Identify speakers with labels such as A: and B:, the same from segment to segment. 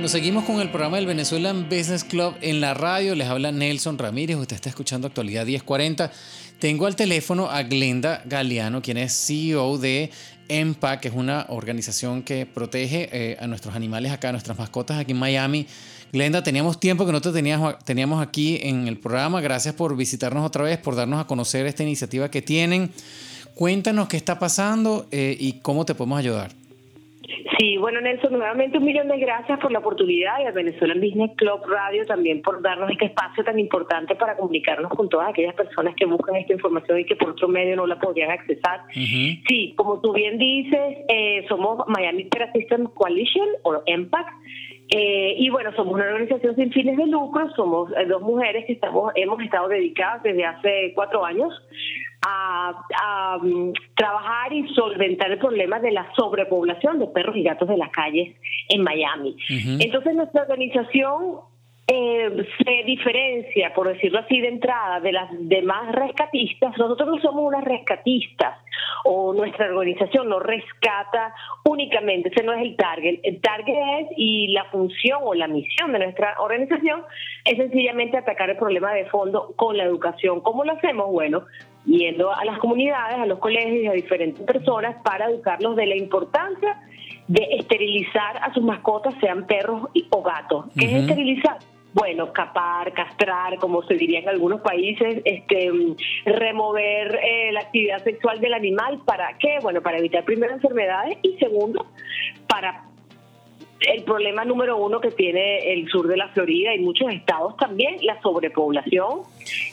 A: Nos seguimos con el programa del Venezuelan Business Club en la radio. Les habla Nelson Ramírez. Usted está escuchando Actualidad 1040. Tengo al teléfono a Glenda Galeano, quien es CEO de EMPA, que es una organización que protege eh, a nuestros animales acá, a nuestras mascotas aquí en Miami. Glenda, teníamos tiempo que no te teníamos, teníamos aquí en el programa. Gracias por visitarnos otra vez, por darnos a conocer esta iniciativa que tienen. Cuéntanos qué está pasando eh, y cómo te podemos ayudar.
B: Sí, bueno Nelson, nuevamente un millón de gracias por la oportunidad y al Venezuelan Business Club Radio también por darnos este espacio tan importante para comunicarnos con todas aquellas personas que buscan esta información y que por otro medio no la podrían accesar. Sí, como tú bien dices, eh, somos Miami Pet System Coalition o EMPAC. Eh, y bueno, somos una organización sin fines de lucro, somos eh, dos mujeres que estamos, hemos estado dedicadas desde hace cuatro años a, mm, trabajar y solventar el problema de la sobrepoblación de perros y gatos de las calles en Miami. Entonces nuestra organización eh, se diferencia, por decirlo así de entrada, de las demás rescatistas. Nosotros no somos unas rescatistas o nuestra organización no rescata únicamente, ese no es el target. El target es y la función o la misión de nuestra organización es sencillamente atacar el problema de fondo con la educación. ¿Cómo lo hacemos? Bueno, yendo a las comunidades, a los colegios y a diferentes personas para educarlos de la importancia de esterilizar a sus mascotas, sean perros o gatos. ¿Qué es esterilizar? bueno, capar, castrar, como se diría en algunos países, este, remover eh, la actividad sexual del animal. ¿Para qué? Bueno, para evitar primero enfermedades y segundo, para el problema número uno que tiene el sur de la Florida y muchos estados también, la sobrepoblación.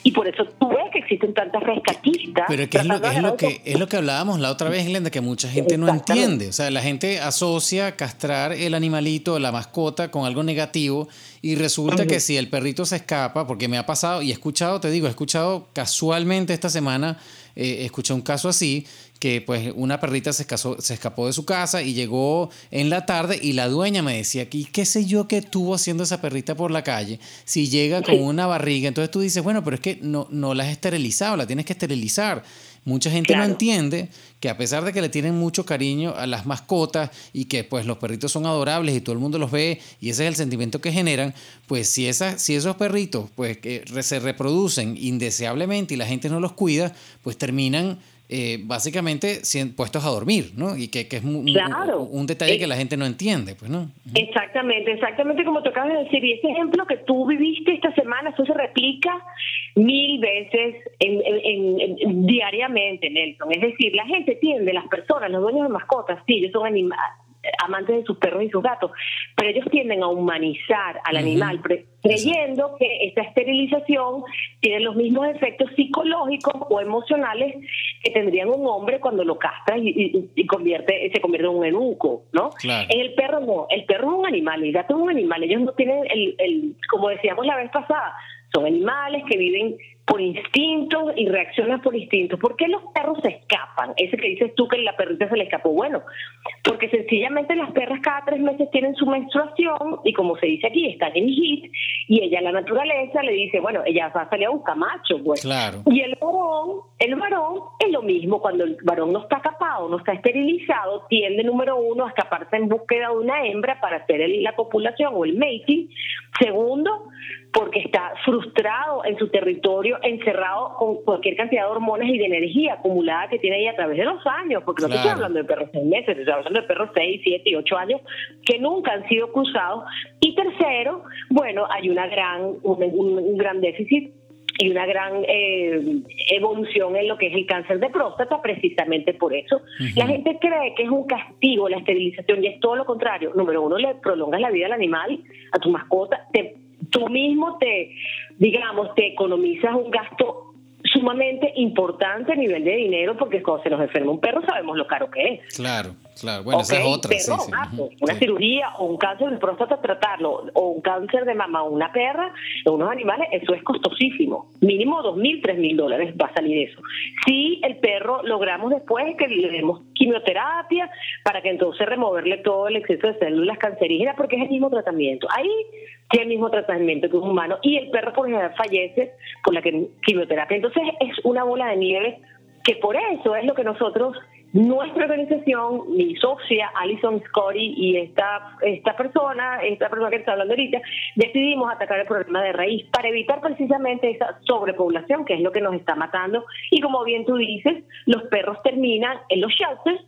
B: Y por eso tú ves que existen tantas rescatistas.
A: Pero es, lo, es, lo, que, es lo que hablábamos la otra vez, Glenda, que mucha gente no entiende. O sea, la gente asocia castrar el animalito, la mascota, con algo negativo. Y resulta que si el perrito se escapa, porque me ha pasado, y he escuchado, te digo, he escuchado casualmente esta semana, eh, escuché un caso así, que pues una perrita se, se escapó de su casa y llegó en la tarde y la dueña me decía aquí, qué sé yo qué estuvo haciendo esa perrita por la calle, si llega con una barriga, entonces tú dices, bueno, pero es que no, no la has esterilizado, la tienes que esterilizar. Mucha gente no entiende que a pesar de que le tienen mucho cariño a las mascotas y que pues los perritos son adorables y todo el mundo los ve y ese es el sentimiento que generan, pues si, esa, si esos perritos pues que se reproducen indeseablemente y la gente no los cuida, pues terminan eh, básicamente puestos a dormir, ¿no? Y que, es un, detalle que la gente no entiende, pues, ¿no?
B: Exactamente, exactamente como te acabas de decir. Y ese ejemplo que tú viviste esta semana, eso se replica mil veces en, diariamente, Nelson. Es decir, la gente tiende, las personas, los dueños de mascotas, sí, ellos son animales amantes de sus perros y sus gatos, pero ellos tienden a humanizar al animal, creyendo que esta esterilización tiene los mismos efectos psicológicos o emocionales que tendrían un hombre cuando lo castra y, convierte, se convierte en un enuco, ¿no? En el perro no, el perro es un animal, el gato es un animal, ellos no tienen el, el como decíamos la vez pasada, son animales que viven por instinto y reaccionan por instinto. ¿Por qué los perros se escapan? Ese que dices tú que la perrita se le escapó. Bueno, porque sencillamente las perras cada tres meses tienen su menstruación y como se dice aquí, están en hit y ella, la naturaleza, le dice, bueno, ella va a salir a buscar macho, pues.
A: Claro.
B: Y el varón, el varón es lo mismo. Cuando el varón no está capado, no está esterilizado, tiende, número uno, a escaparse en búsqueda de una hembra para hacer la copulación o el mating. Segundo, porque está frustrado en su territorio, encerrado con cualquier cantidad de hormonas y de energía acumulada que tiene ahí a través de los años, porque no estoy hablando de perros seis meses, estoy hablando de perros seis, siete y ocho años que nunca han sido cruzados. Y tercero, bueno, hay una gran, un, gran déficit y una gran eh, evolución en lo que es el cáncer de próstata precisamente por eso. La gente cree que es un castigo la esterilización y es todo lo contrario. Número uno, le prolongas la vida al animal, a tu mascota, te tú mismo te, digamos, te economizas un gasto sumamente importante a nivel de dinero porque cuando se nos enferma un perro sabemos lo caro que es.
A: Claro. Claro, bueno, esa es otra.
B: Una cirugía o un cáncer de próstata tratarlo, o un cáncer de mama o una perra, o unos animales, eso es costosísimo. Mínimo dos mil, tres mil dólares va a salir eso. Si el perro logramos después que le demos quimioterapia para que entonces removerle todo el exceso de células cancerígenas, porque es el mismo tratamiento. Ahí tiene el mismo tratamiento que un humano y el perro por ejemplo fallece por la quimioterapia. Entonces es una bola de nieve que por eso es lo que nosotros nuestra organización, mi socia Alison Scotty y esta, esta persona, esta persona que está hablando ahorita, decidimos atacar el problema de raíz para evitar precisamente esa sobrepoblación que es lo que nos está matando. Y como bien tú dices, los perros terminan en los shelters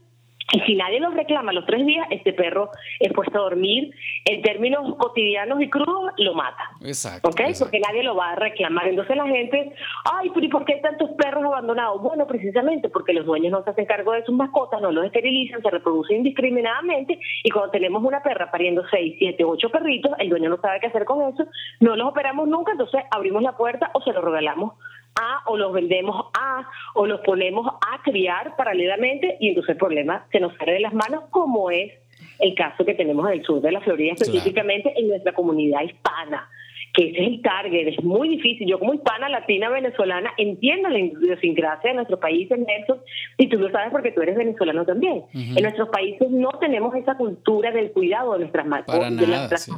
B: y si nadie los reclama los tres días, este perro es puesto a dormir. En términos cotidianos y crudos, lo mata.
A: Exacto,
B: ¿Ok? Porque nadie lo va a reclamar. Entonces la gente, ay, pero ¿y por qué hay tantos perros abandonados? Bueno, precisamente porque los dueños no se hacen cargo de sus mascotas, no los esterilizan, se reproducen indiscriminadamente. Y cuando tenemos una perra pariendo seis, siete, ocho perritos, el dueño no sabe qué hacer con eso, no los operamos nunca, entonces abrimos la puerta o se los regalamos a o los vendemos a o los ponemos a criar paralelamente y entonces el problema se nos sale de las manos como es el caso que tenemos en el sur de la Florida, específicamente en nuestra comunidad hispana que ese es el target, es muy difícil. Yo como hispana, latina, venezolana, entiendo la idiosincrasia de nuestro país, Nelson, y tú lo sabes porque tú eres venezolano también. En nuestros países no tenemos esa cultura del cuidado de nuestras mascotas.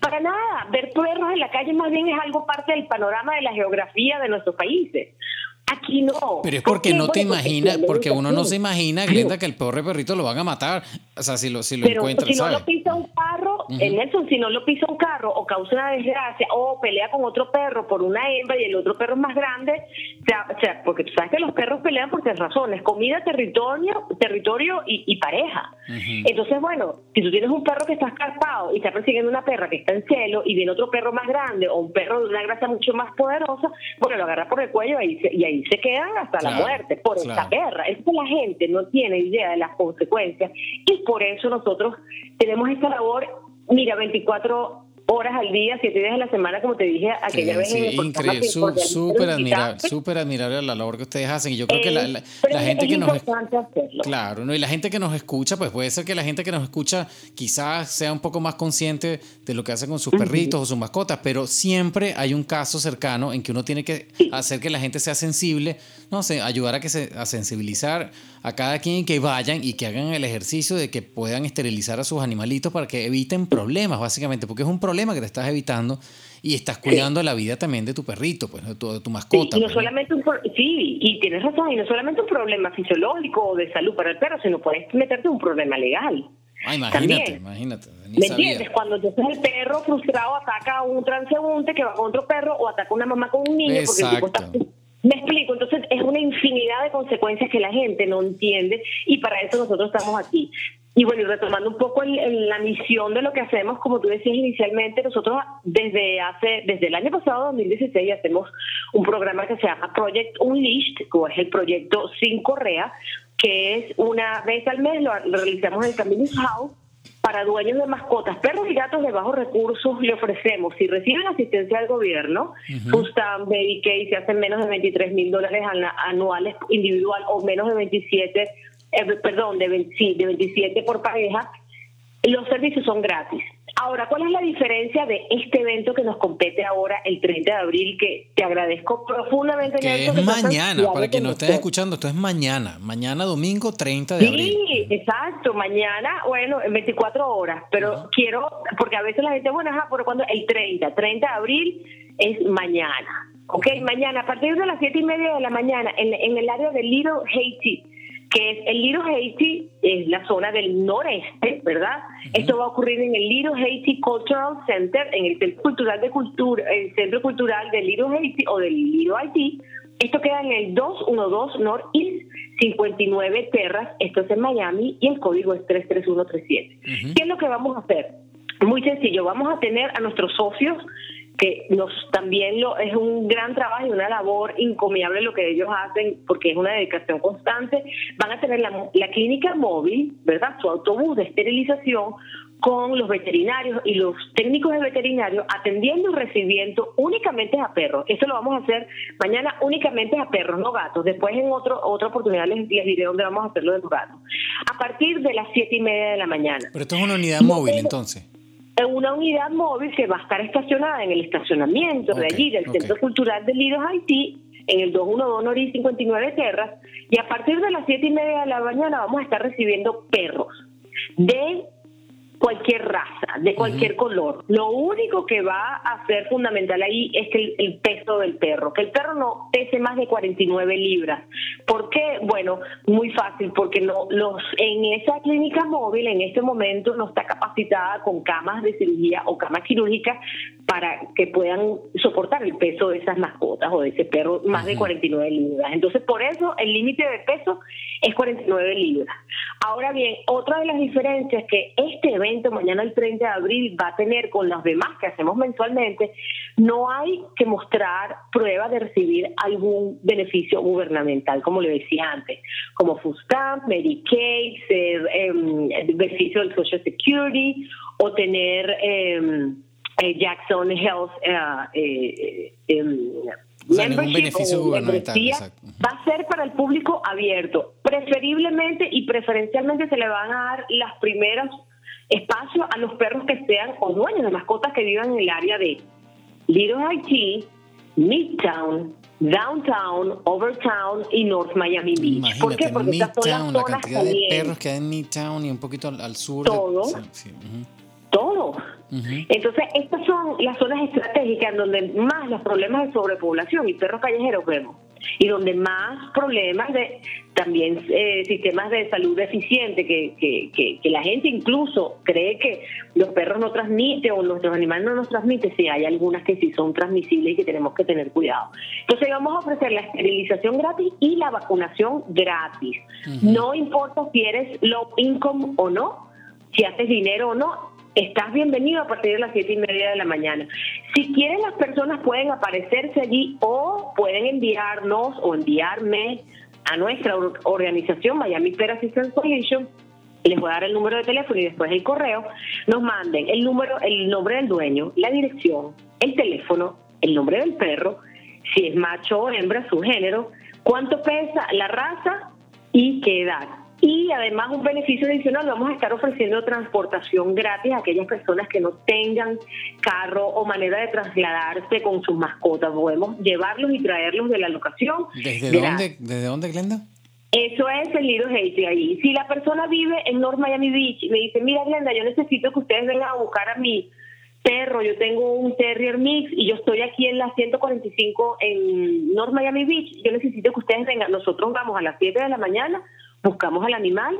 B: Para nada. Ver perros en la calle más bien es algo parte del panorama de la geografía de nuestros países. Aquí no.
A: Pero es porque no te imaginas, porque uno no se imagina, Glenda, que el pobre perrito lo van a matar. O sea, si lo, si lo
B: Pero si no lo pisa un carro, en Nelson, si no lo pisa un carro o causa una desgracia o pelea con otro perro por una hembra y el otro perro es más grande, o sea, porque tú sabes que los perros pelean por tres razones, comida, territorio, territorio y, pareja. Entonces, bueno, si tú tienes un perro que está escarpado y está persiguiendo una perra que está en celo y viene otro perro más grande o un perro de una grasa mucho más poderosa, bueno, lo agarra por el cuello y, y ahí se quedan hasta la muerte por esta guerra. Es que la gente no tiene idea de las consecuencias y por eso nosotros tenemos esta labor, mira, 24 horas al día, siete días a la semana, como te dije aquella vez.
A: Sí, increíble, súper admirable, súper admirable la labor que ustedes hacen. Y yo creo que la, la, gente que nos claro, no y la gente que nos escucha, pues puede ser que la gente que nos escucha quizás sea un poco más consciente de lo que hace con sus perritos o sus mascotas, pero siempre hay un caso cercano en que uno tiene que hacer que la gente sea sensible, no sé, ayudar a que se a sensibilizar a cada quien que vayan y que hagan el ejercicio de que puedan esterilizar a sus animalitos para que eviten problemas, básicamente, porque es un problema que te estás evitando y estás cuidando la vida también de tu perrito, pues, de tu, mascota.
B: Sí, y no
A: pues,
B: solamente un sí, y tienes razón, y no solamente un problema fisiológico o de salud para el perro, sino puedes meterte un problema legal.
A: Ah, imagínate, imagínate.
B: ¿Me entiendes? Cuando entonces el perro frustrado ataca a un transeúnte que va con otro perro o ataca a una mamá con un niño porque el tipo me explico, entonces es una infinidad de consecuencias que la gente no entiende y para eso nosotros estamos aquí. Y bueno, y retomando un poco la misión de lo que hacemos, como tú decías inicialmente, nosotros desde hace desde el año pasado, 2016, hacemos un programa que se llama Project Unleashed, que es el proyecto Sin Correa, que es una vez al mes, lo, realizamos en el Camino House, para dueños de mascotas, perros y gatos de bajos recursos le ofrecemos, si reciben asistencia del gobierno, uh Medicaid, si hacen menos de 23 mil dólares anuales individual o menos de 27, eh, perdón, de, sí, de 27 por pareja, los servicios son gratis. Ahora, ¿cuál es la diferencia de este evento que nos compete ahora el 30 de abril? Que te agradezco profundamente.
A: Que es mañana, para quien nos esté escuchando, esto es mañana, mañana domingo 30 de abril.
B: Sí, exacto, mañana, bueno, en 24 horas, pero quiero, porque a veces la gente, bueno, ajá, pero cuando el 30, 30 de abril es mañana. Ok, mañana, a partir de las 7 y media de la mañana, en, en el área de Little Haiti, que es el Little Haiti, es la zona del noreste, ¿verdad? Esto va a ocurrir en el Little Haiti Cultural Center, en el Centro Cultural de Cultura, el Centro Cultural del Little Haiti o del Little Haiti. Esto queda en el 212 Northeast 59 Terras, esto es en Miami y el código es 33137. ¿Qué es lo que vamos a hacer? Muy sencillo, vamos a tener a nuestros socios que nos también lo, es un gran trabajo y una labor encomiable lo que ellos hacen porque es una dedicación constante. Van a tener la, la clínica móvil, ¿verdad? Su autobús de esterilización con los veterinarios y los técnicos de veterinarios atendiendo y recibiendo únicamente a perros. Esto lo vamos a hacer mañana únicamente a perros, no gatos. Después en otro, otra oportunidad les, les diré dónde vamos a hacerlo de los gatos. A partir de las siete y media de la mañana.
A: Pero esto es una unidad móvil entonces
B: una unidad móvil que va a estar estacionada en el estacionamiento de allí, del Centro Cultural de Lidos Haití, en el 212 Nori 59 Terras, y a partir de las siete y media de la mañana vamos a estar recibiendo perros de cualquier raza, de cualquier color. Lo único que va a ser fundamental ahí es que el, peso del perro, que el perro no pese más de 49 libras. ¿Por qué? Bueno, muy fácil, porque no, los en esa clínica móvil en este momento no está capacitada con camas de cirugía o camas quirúrgicas para que puedan soportar el peso de esas mascotas o de ese perro más de 49 libras. Entonces, por eso el límite de peso es 49 libras. Ahora bien, otra de las diferencias que este evento mañana el 30 de abril va a tener con los demás que hacemos mensualmente, no hay que mostrar prueba de recibir algún beneficio gubernamental, como le decía antes, como Fustamp, Medicaid, ser, eh, beneficio del Social Security o tener... Eh, eh, Jackson Health eh, eh,
A: beneficio gubernamental.
B: Va a ser para el público abierto. Preferiblemente y preferencialmente se le van a dar las primeros espacios a los perros que sean o dueños de mascotas que vivan en el área de Little Haiti, Midtown, Downtown, Overtown y North Miami Beach.
A: ¿Por qué? Porque Midtown, la cantidad de perros que hay en Midtown y un poquito al, sur.
B: Todo. Todo. Entonces, estas son las zonas estratégicas donde más los problemas de sobrepoblación y perros callejeros vemos y donde más problemas de también eh, sistemas de salud deficientes que, que, que, la gente incluso cree que los perros no transmiten o nuestros animales no nos transmiten, sí hay algunas que sí son transmisibles y que tenemos que tener cuidado. Entonces vamos a ofrecer la esterilización gratis y la vacunación gratis. No importa si eres low income o no, si haces dinero o no, estás bienvenido a partir de las siete y media de la mañana. Si quieren, las personas pueden aparecerse allí o pueden enviarnos o enviarme a nuestra organización Miami Pet Assistance Coalition. Les voy a dar el número de teléfono y después el correo. Nos manden el número, el nombre del dueño, la dirección, el teléfono, el nombre del perro, si es macho o hembra, su género, cuánto pesa, la raza y qué edad. Y además un beneficio adicional, vamos a estar ofreciendo transportación gratis a aquellas personas que no tengan carro o manera de trasladarse con sus mascotas. Podemos llevarlos y traerlos de la locación.
A: ¿Desde dónde, ¿desde dónde, Glenda?
B: Eso es el Little Haiti ahí. Si la persona vive en North Miami Beach y me dice, mira Glenda, yo necesito que ustedes vengan a buscar a mi perro, yo tengo un Terrier Mix y yo estoy aquí en la 145 en North Miami Beach, yo necesito que ustedes vengan. Nosotros vamos a las 7 de la mañana buscamos al animal,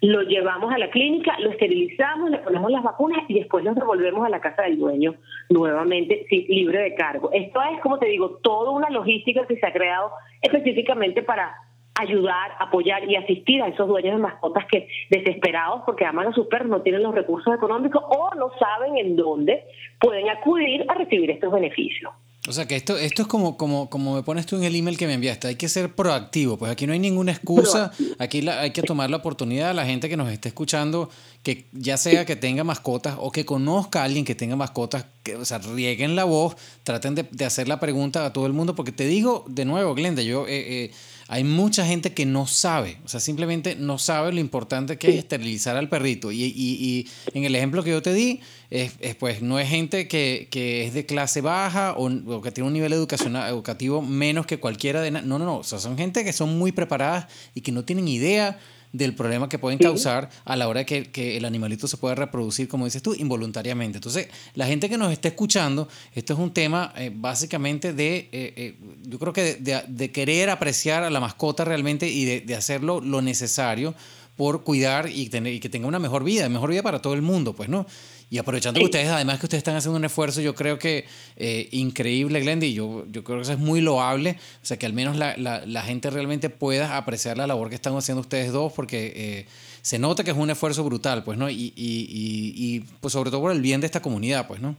B: lo llevamos a la clínica, lo esterilizamos, le ponemos las vacunas y después nos devolvemos a la casa del dueño nuevamente libre de cargo. Esto es, como te digo, toda una logística que se ha creado específicamente para ayudar, apoyar y asistir a esos dueños de mascotas que desesperados porque aman a sus perros no tienen los recursos económicos o no saben en dónde pueden acudir a recibir estos beneficios.
A: O sea que esto, esto es como, como, como me pones tú en el email que me enviaste, hay que ser proactivo, pues aquí no hay ninguna excusa, aquí hay que tomar la oportunidad a la gente que nos esté escuchando, que ya sea que tenga mascotas o que conozca a alguien que tenga mascotas, que, o sea, rieguen la voz, traten de, hacer la pregunta a todo el mundo, porque te digo de nuevo, Glenda, yo... Eh, eh, hay mucha gente que no sabe, o sea, simplemente no sabe lo importante que es esterilizar al perrito. Y, y, y en el ejemplo que yo te di, es, pues no es gente que, que es de clase baja o, que tiene un nivel educacional, educativo menos que cualquiera de... No, no, no, o sea, son gente que son muy preparadas y que no tienen idea del problema que pueden causar a la hora de que, el animalito se pueda reproducir, como dices tú, involuntariamente. Entonces, la gente que nos está escuchando, esto es un tema eh, básicamente de, eh, eh, yo creo que de, querer apreciar a la mascota realmente y de, de hacerlo lo necesario por cuidar y, tener, y que tenga una mejor vida, mejor vida para todo el mundo, pues, ¿no? Y aprovechando que ustedes, además que ustedes están haciendo un esfuerzo, yo creo que eh, increíble, Glendy, y yo, yo creo que eso es muy loable, o sea, que al menos la, la, la gente realmente pueda apreciar la labor que están haciendo ustedes dos, porque eh, se nota que es un esfuerzo brutal, pues, ¿no? Y, y, y, y, pues sobre todo por el bien de esta comunidad, pues, ¿no?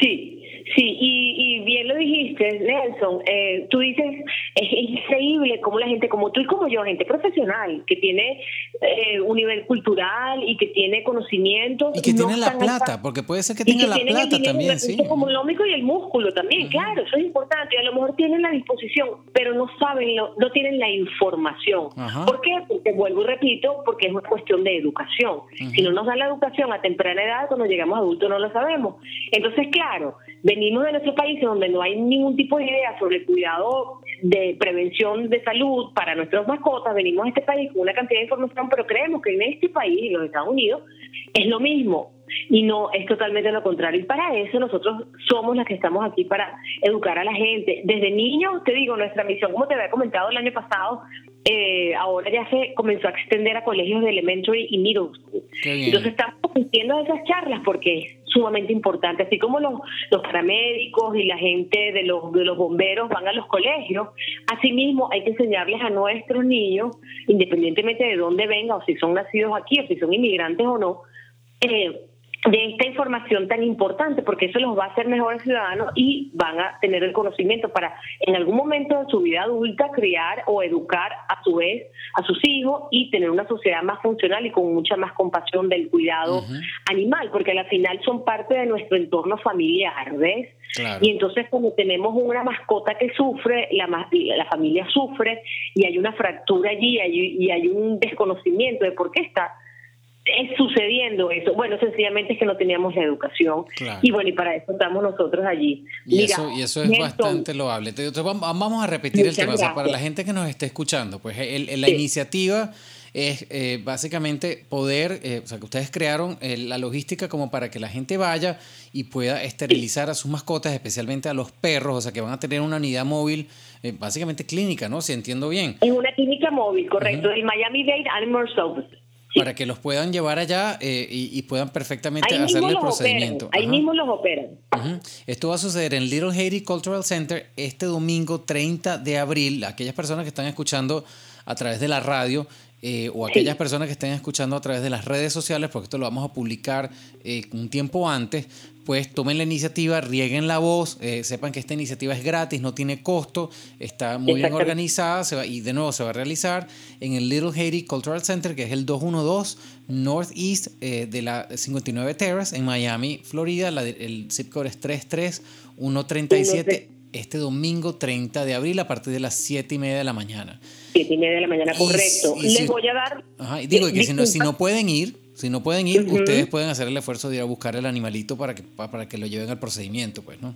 B: Sí, sí, y, bien lo dijiste, Nelson, eh, tú dices, es increíble cómo la gente como tú y como yo, gente profesional, que tiene eh, un nivel cultural y que tiene conocimientos.
A: Y que tiene la plata, porque puede ser que tenga la plata también, sí.
B: Como el y el músculo también, claro, eso es importante. Y a lo mejor tienen la disposición, pero no saben, no, no tienen la información. ¿Por qué? Porque vuelvo y repito, porque es una cuestión de educación. Si no nos dan la educación a temprana edad, cuando llegamos adultos no lo sabemos. Entonces, claro, venimos de nuestros países donde no hay ningún tipo de idea sobre el cuidado de prevención de salud para nuestras mascotas, venimos a este país con una cantidad de información, pero creemos que en este país, en los Estados Unidos, es lo mismo y no es totalmente lo contrario. Y para eso nosotros somos las que estamos aquí para educar a la gente. Desde niños, te digo, nuestra misión, como te había comentado el año pasado, eh, ahora ya se comenzó a extender a colegios de elementary y middle school. Entonces estamos asistiendo a esas charlas porque es sumamente importante, así como los, los paramédicos y la gente de los, de los bomberos van a los colegios, asimismo hay que enseñarles a nuestros niños, independientemente de dónde vengan o si son nacidos aquí o si son inmigrantes o no, eh, de esta información tan importante, porque eso los va a hacer mejores ciudadanos y van a tener el conocimiento para en algún momento de su vida adulta criar o educar a su vez a sus hijos y tener una sociedad más funcional y con mucha más compasión del cuidado animal, porque al final son parte de nuestro entorno familiar, ¿ves? Y entonces como tenemos una mascota que sufre, la, la familia sufre y hay una fractura allí y hay un desconocimiento de por qué está es sucediendo eso. Bueno, sencillamente es que no teníamos la educación. Y bueno, y para eso estamos nosotros allí.
A: Y, eso, y eso es bastante loable. Entonces, vamos a repetir el tema. para la gente que nos esté escuchando, pues la iniciativa es eh, básicamente poder, eh, o sea, que ustedes crearon eh, la logística como para que la gente vaya y pueda esterilizar a sus mascotas, especialmente a los perros, o sea, que van a tener una unidad móvil, básicamente clínica, ¿no? Si entiendo bien.
B: En una clínica móvil, correcto, el Miami Dade Animal Services
A: para que los puedan llevar allá eh, y, puedan perfectamente hacerle el procedimiento.
B: Ahí mismo los operan.
A: Esto va a suceder en Little Haiti Cultural Center este domingo 30 de abril. Aquellas personas que están escuchando a través de la radio eh, o aquellas personas que estén escuchando a través de las redes sociales, porque esto lo vamos a publicar eh, un tiempo antes, pues tomen la iniciativa, rieguen la voz, eh, sepan que esta iniciativa es gratis, no tiene costo, está muy bien organizada se va, y de nuevo se va a realizar en el Little Haiti Cultural Center, que es el 212 Northeast eh, de la 59 Terrace en Miami, Florida. el zip code es 33137 este domingo 30 de abril a partir de las 7 y media de la mañana.
B: 7 y media de la mañana, correcto. Les voy a dar...
A: Ajá, digo que si no, si no pueden ir, si no pueden ir, ustedes pueden hacer el esfuerzo de ir a buscar el animalito para que, para que lo lleven al procedimiento, pues, ¿no?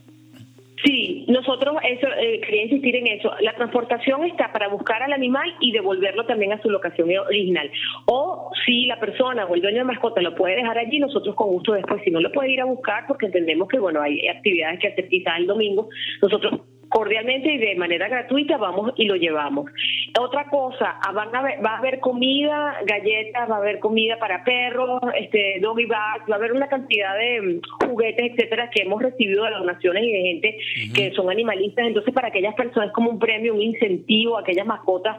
B: Sí, nosotros eso eh, quería insistir en eso. La transportación está para buscar al animal y devolverlo también a su locación original. O si la persona o el dueño de mascota lo puede dejar allí, nosotros con gusto después, si no lo puede ir a buscar, porque entendemos que bueno hay actividades que hacer quizás el domingo, nosotros cordialmente y de manera gratuita vamos y lo llevamos. Otra cosa, ah, van a ver, va a haber comida, galletas, va a haber comida para perros, este doggy bags, va a haber una cantidad de mm, juguetes, etcétera, que hemos recibido de donaciones y de gente que son animalistas. Entonces, para aquellas personas es como un premio, un incentivo, aquellas mascotas,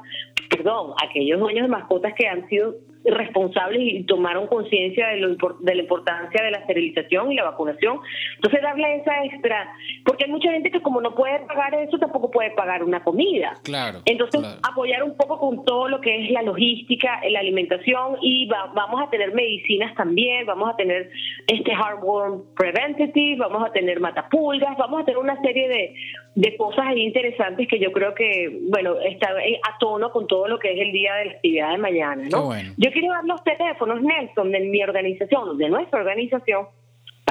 B: perdón, aquellos dueños de mascotas que han sido responsables y tomaron conciencia de, de la importancia de la esterilización y la vacunación. Entonces, darle esa extra, porque hay mucha gente que como no puede pagar eso, tampoco puede pagar una comida.
A: Claro.
B: Entonces, apoyar un poco con todo lo que es la logística, la alimentación y vamos a tener medicinas también, vamos a tener este Heartworm Preventative, vamos a tener matapulgas, vamos a tener una serie de, de cosas ahí interesantes que yo creo que, bueno, está a tono con todo lo que es el día de la actividad de mañana, ¿no? Yo quiero dar los teléfonos, Nelson, de mi organización, de nuestra organización,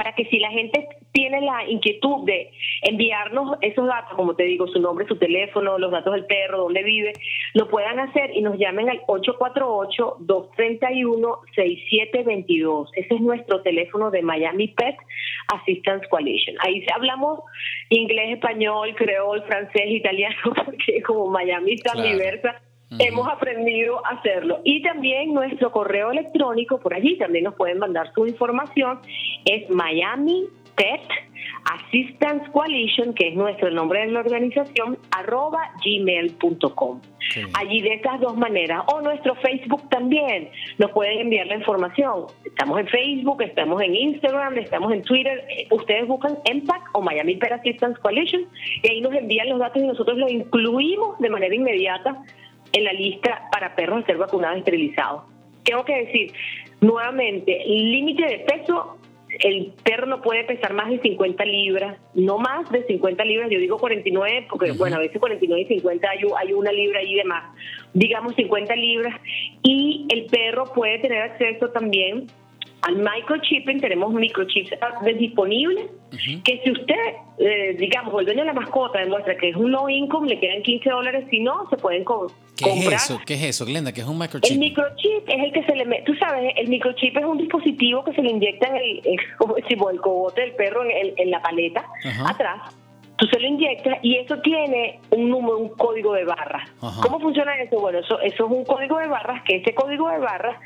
B: para que si la gente tiene la inquietud de enviarnos esos datos, como te digo, su nombre, su teléfono, los datos del perro, dónde vive, lo puedan hacer y nos llamen al 848-231-6722. Ese es nuestro teléfono de Miami Pet Assistance Coalition. Ahí hablamos inglés, español, creol, francés, italiano, porque como Miami es tan diversa, Hemos aprendido a hacerlo. Y también nuestro correo electrónico, por allí también nos pueden mandar su información, es Miami Pet Assistance Coalition, que es nuestro nombre de la organización, arroba gmail.com. Allí de estas dos maneras. O nuestro Facebook también. Nos pueden enviar la información. Estamos en Facebook, estamos en Instagram, estamos en Twitter. Ustedes buscan EMPAC o Miami Pet Assistance Coalition y ahí nos envían los datos y nosotros los incluimos de manera inmediata en la lista para perros a ser vacunados y esterilizados. Tengo que decir, nuevamente, límite de peso, el perro no puede pesar más de 50 libras, no más de 50 libras, yo digo 49, porque bueno, a veces 49 y 50 hay, hay una libra ahí de más, digamos 50 libras, y el perro puede tener acceso también al microchipping, tenemos microchips disponibles, que si usted, eh, digamos, el dueño de la mascota demuestra que es un low income, le quedan 15 dólares, si no, se pueden comprar.
A: ¿Qué es eso? ¿Qué es eso, Glenda? ¿Qué es un microchip?
B: El microchip es el que se le mete, tú sabes, el microchip es un dispositivo que se le inyecta en el, como el cogote del perro en, en la paleta, atrás tú se lo inyectas y eso tiene un número, un código de barras. ¿Cómo funciona eso? Bueno, eso, eso es un código de barras, que ese código de barras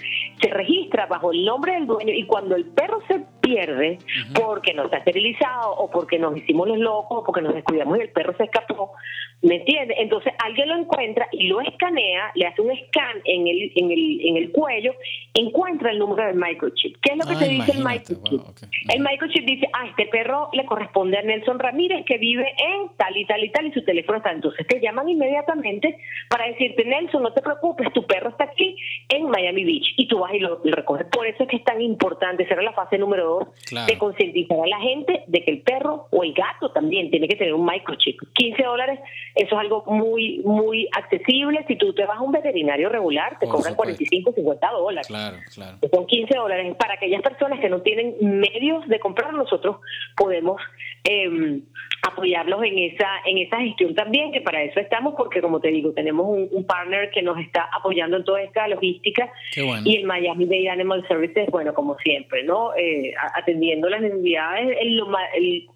B: se registra bajo el nombre del dueño y cuando el perro se pierde porque no está esterilizado o porque nos hicimos los locos o porque nos descuidamos y el perro se escapó, ¿me entiendes? Entonces alguien lo encuentra y lo escanea, le hace un scan en el, en el, en el cuello, encuentra el número del microchip. ¿Qué es lo que te dice el microchip? El microchip dice, ah, este perro le corresponde a Nelson Ramírez que vive en tal y tal y tal y su teléfono está. Entonces te llaman inmediatamente para decirte, Nelson, no te preocupes, tu perro está aquí en Miami Beach y tú vas y lo, recoges. Por eso es que es tan importante, será la fase número dos de concientizar a la gente de que el perro o el gato también tiene que tener un microchip. 15 dólares, eso es algo muy, muy accesible. Si tú te vas a un veterinario regular, te cobran 45, 50 dólares.
A: Claro, claro.
B: Son 15 dólares. Para aquellas personas que no tienen medios de comprar, nosotros podemos eh, apoyarlos en esa en esa gestión también, que para eso estamos, porque como te digo, tenemos un, partner que nos está apoyando en toda esta logística y el Miami Bay Animal Services, bueno, como siempre, ¿no? Eh, atendiendo las necesidades el, el,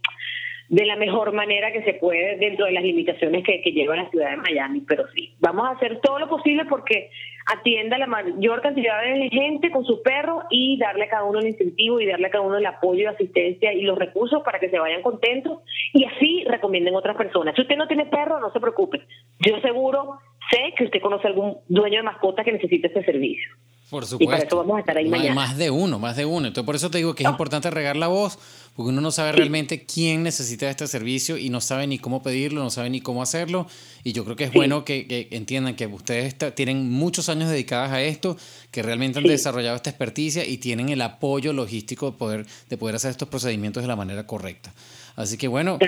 B: de la mejor manera que se puede dentro de las limitaciones que, que lleva la ciudad de Miami. Pero sí, vamos a hacer todo lo posible porque atienda a la mayor cantidad de gente con su perro y darle a cada uno el incentivo y darle a cada uno el apoyo, y asistencia y los recursos para que se vayan contentos y así recomienden otras personas. Si usted no tiene perro, no se preocupe. Yo seguro sé que usted conoce algún dueño de mascota que necesite este servicio.
A: Por supuesto. Y para eso vamos a estar ahí mañana. Más de uno, más de uno. Entonces, por eso te digo que es importante regar la voz, porque uno no sabe realmente quién necesita este servicio y no sabe ni cómo pedirlo, no sabe ni cómo hacerlo. Y yo creo que es bueno que, entiendan que ustedes tienen muchos años dedicados a esto, que realmente han desarrollado esta experticia y tienen el apoyo logístico de poder, de poder hacer estos procedimientos de la manera correcta. Así que bueno,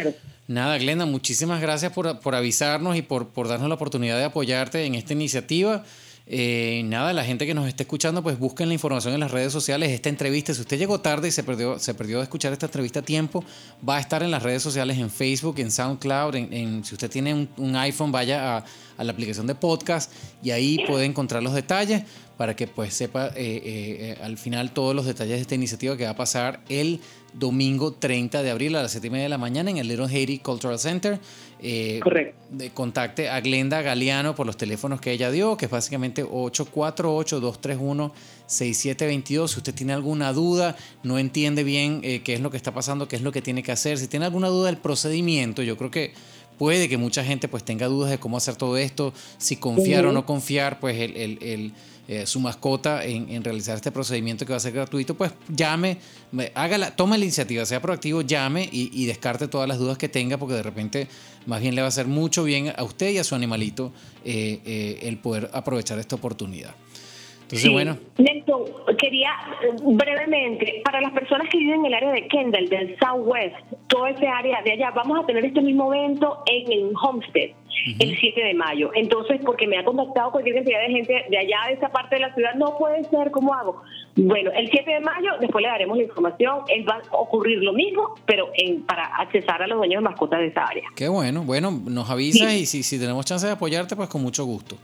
A: nada, Glenda, muchísimas gracias por, por avisarnos y por, por darnos la oportunidad de apoyarte en esta iniciativa. Eh, nada, la gente que nos esté escuchando, pues busquen la información en las redes sociales. Esta entrevista, si usted llegó tarde y se perdió, se perdió de escuchar esta entrevista a tiempo, va a estar en las redes sociales, en Facebook, en SoundCloud. En, si usted tiene un, iPhone, vaya a, la aplicación de podcast y ahí puede encontrar los detalles para que pues sepa eh, eh, al final todos los detalles de esta iniciativa que va a pasar el domingo 30 de abril a las 7 y media de la mañana en el Little Haiti Cultural Center.
B: Eh, Correcto.
A: De, contacte a Glenda Galeano por los teléfonos que ella dio, que es básicamente 848-231-6722. Si usted tiene alguna duda, no entiende bien eh, qué es lo que está pasando, qué es lo que tiene que hacer, si tiene alguna duda del procedimiento, yo creo que puede que mucha gente pues tenga dudas de cómo hacer todo esto, si confiar o no confiar, pues el, el eh, su mascota en, realizar este procedimiento que va a ser gratuito, pues llame, hágala, tome la iniciativa, sea proactivo, llame y, descarte todas las dudas que tenga, porque de repente más bien le va a hacer mucho bien a usted y a su animalito eh, eh, el poder aprovechar esta oportunidad. Entonces, bueno.
B: Nelson, quería brevemente, para las personas que viven en el área de Kendall, del Southwest, toda esa área de allá, vamos a tener este mismo evento en el Homestead el 7 de mayo. Entonces, porque me ha contactado cualquier cantidad de gente de allá, de esa parte de la ciudad, no puede ser, ¿cómo hago? Bueno, el 7 de mayo, después le daremos la información, él va a ocurrir lo mismo, pero en, para accesar a los dueños de mascotas de esa área.
A: Qué bueno, bueno, nos avisa y si, si tenemos chance de apoyarte, pues con mucho gusto.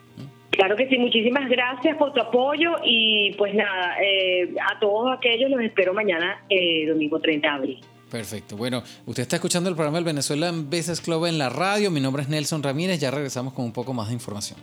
B: Claro que sí, muchísimas gracias por tu apoyo y pues nada, eh, a todos aquellos los espero mañana, eh, domingo 30 de abril.
A: Perfecto. Bueno, usted está escuchando el programa del Venezuela en Veces Club en la radio. Mi nombre es Nelson Ramírez. Ya regresamos con un poco más de información.